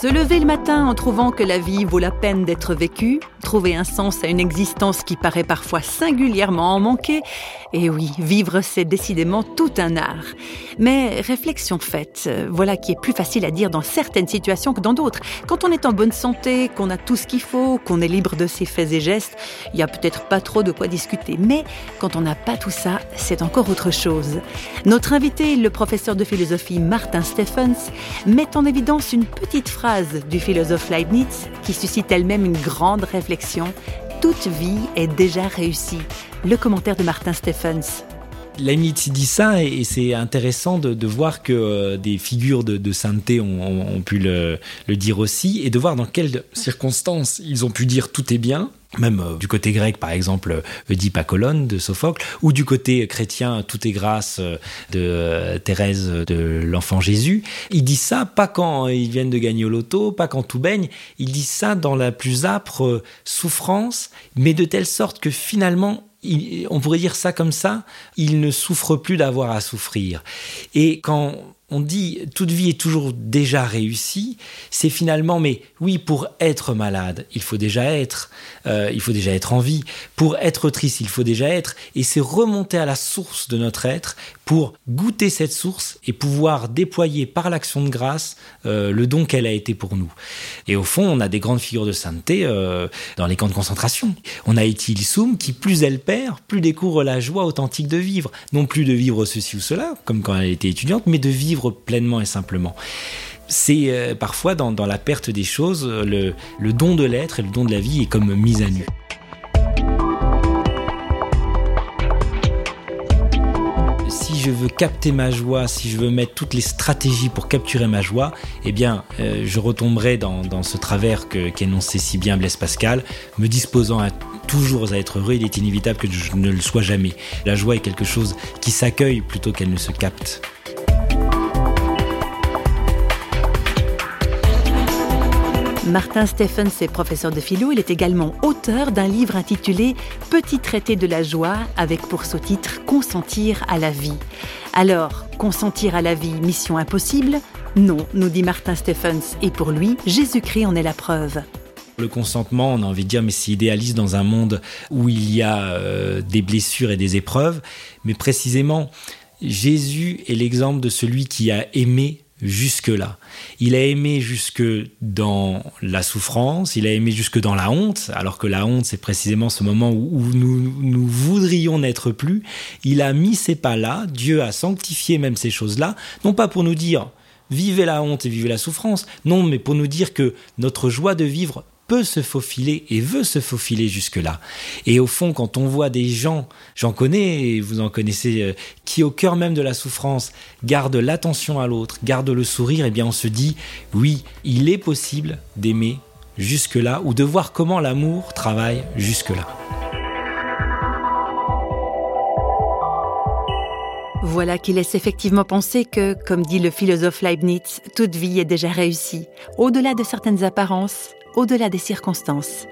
Se lever le matin en trouvant que la vie vaut la peine d'être vécue, trouver un sens à une existence qui paraît parfois singulièrement en manquer, et oui, vivre c'est décidément tout un art. Mais réflexion faite, euh, voilà qui est plus facile à dire dans certaines situations que dans d'autres. Quand on est en bonne santé, qu'on a tout ce qu'il faut, qu'on est libre de ses faits et gestes, il n'y a peut-être pas trop de quoi discuter. Mais quand on n'a pas tout ça, c'est encore autre chose. Notre invité, le professeur de philosophie Martin Stephens, met en évidence une petite phrase du philosophe Leibniz qui suscite elle-même une grande réflexion. Toute vie est déjà réussie. Le commentaire de Martin Stephens. Leibniz dit ça et, c'est intéressant de, voir que euh, des figures de, sainteté ont, pu le, dire aussi et de voir dans quelles circonstances ils ont pu dire tout est bien même euh, du côté grec, par exemple, Oedipe à Colonne de Sophocle, ou du côté chrétien, Tout est grâce euh, de Thérèse de l'Enfant Jésus. Ils disent ça pas quand ils viennent de gagner au loto, pas quand tout baigne, ils disent ça dans la plus âpre souffrance, mais de telle sorte que finalement, on pourrait dire ça comme ça, il ne souffre plus d'avoir à souffrir. Et quand on dit toute vie est toujours déjà réussie, c'est finalement, mais oui, pour être malade, il faut déjà être, euh, il faut déjà être en vie. Pour être triste, il faut déjà être. Et c'est remonter à la source de notre être pour goûter cette source et pouvoir déployer par l'action de grâce euh, le don qu'elle a été pour nous. Et au fond, on a des grandes figures de sainteté euh, dans les camps de concentration. On a Ethel Soum qui, plus elle perd, plus découvre la joie authentique de vivre. Non plus de vivre ceci ou cela, comme quand elle était étudiante, mais de vivre pleinement et simplement c'est euh, parfois dans, la perte des choses, le, le don de l'être et le don de la vie est comme mis à nu. je veux capter ma joie, si je veux mettre toutes les stratégies pour capturer ma joie, eh bien, euh, je retomberai dans, ce travers qu'énonçait si bien Blaise Pascal, me disposant à toujours à être heureux, il est inévitable que je ne le sois jamais. La joie est quelque chose qui s'accueille plutôt qu'elle ne se capte. Martin Stephens est professeur de philo. Il est également auteur d'un livre intitulé Petit traité de la joie avec pour sous-titre Consentir à la vie. Alors, consentir à la vie, mission impossible? Non, nous dit Martin Stephens. Et pour lui, Jésus-Christ en est la preuve. Le consentement, on a envie de dire, mais c'est idéaliste dans un monde où il y a euh, des blessures et des épreuves. Mais précisément, Jésus est l'exemple de celui qui a aimé jusque-là. Il a aimé jusque dans la souffrance, il a aimé jusque dans la honte, alors que la honte, c'est précisément ce moment où, nous, nous voudrions n'être plus. Il a mis ces pas-là, Dieu a sanctifié même ces choses-là, non pas pour nous dire vivez la honte et vivez la souffrance, non, mais pour nous dire que notre joie de vivre se faufiler et veut se faufiler jusque-là. Et au fond, quand on voit des gens, j'en connais, et vous en connaissez, euh, qui au cœur même de la souffrance gardent l'attention à l'autre, gardent le sourire, eh bien on se dit, oui, il est possible d'aimer jusque-là ou de voir comment l'amour travaille jusque-là. Voilà qui laisse effectivement penser que, comme dit le philosophe Leibniz, toute vie est déjà réussie, au-delà de certaines apparences, au-delà des circonstances.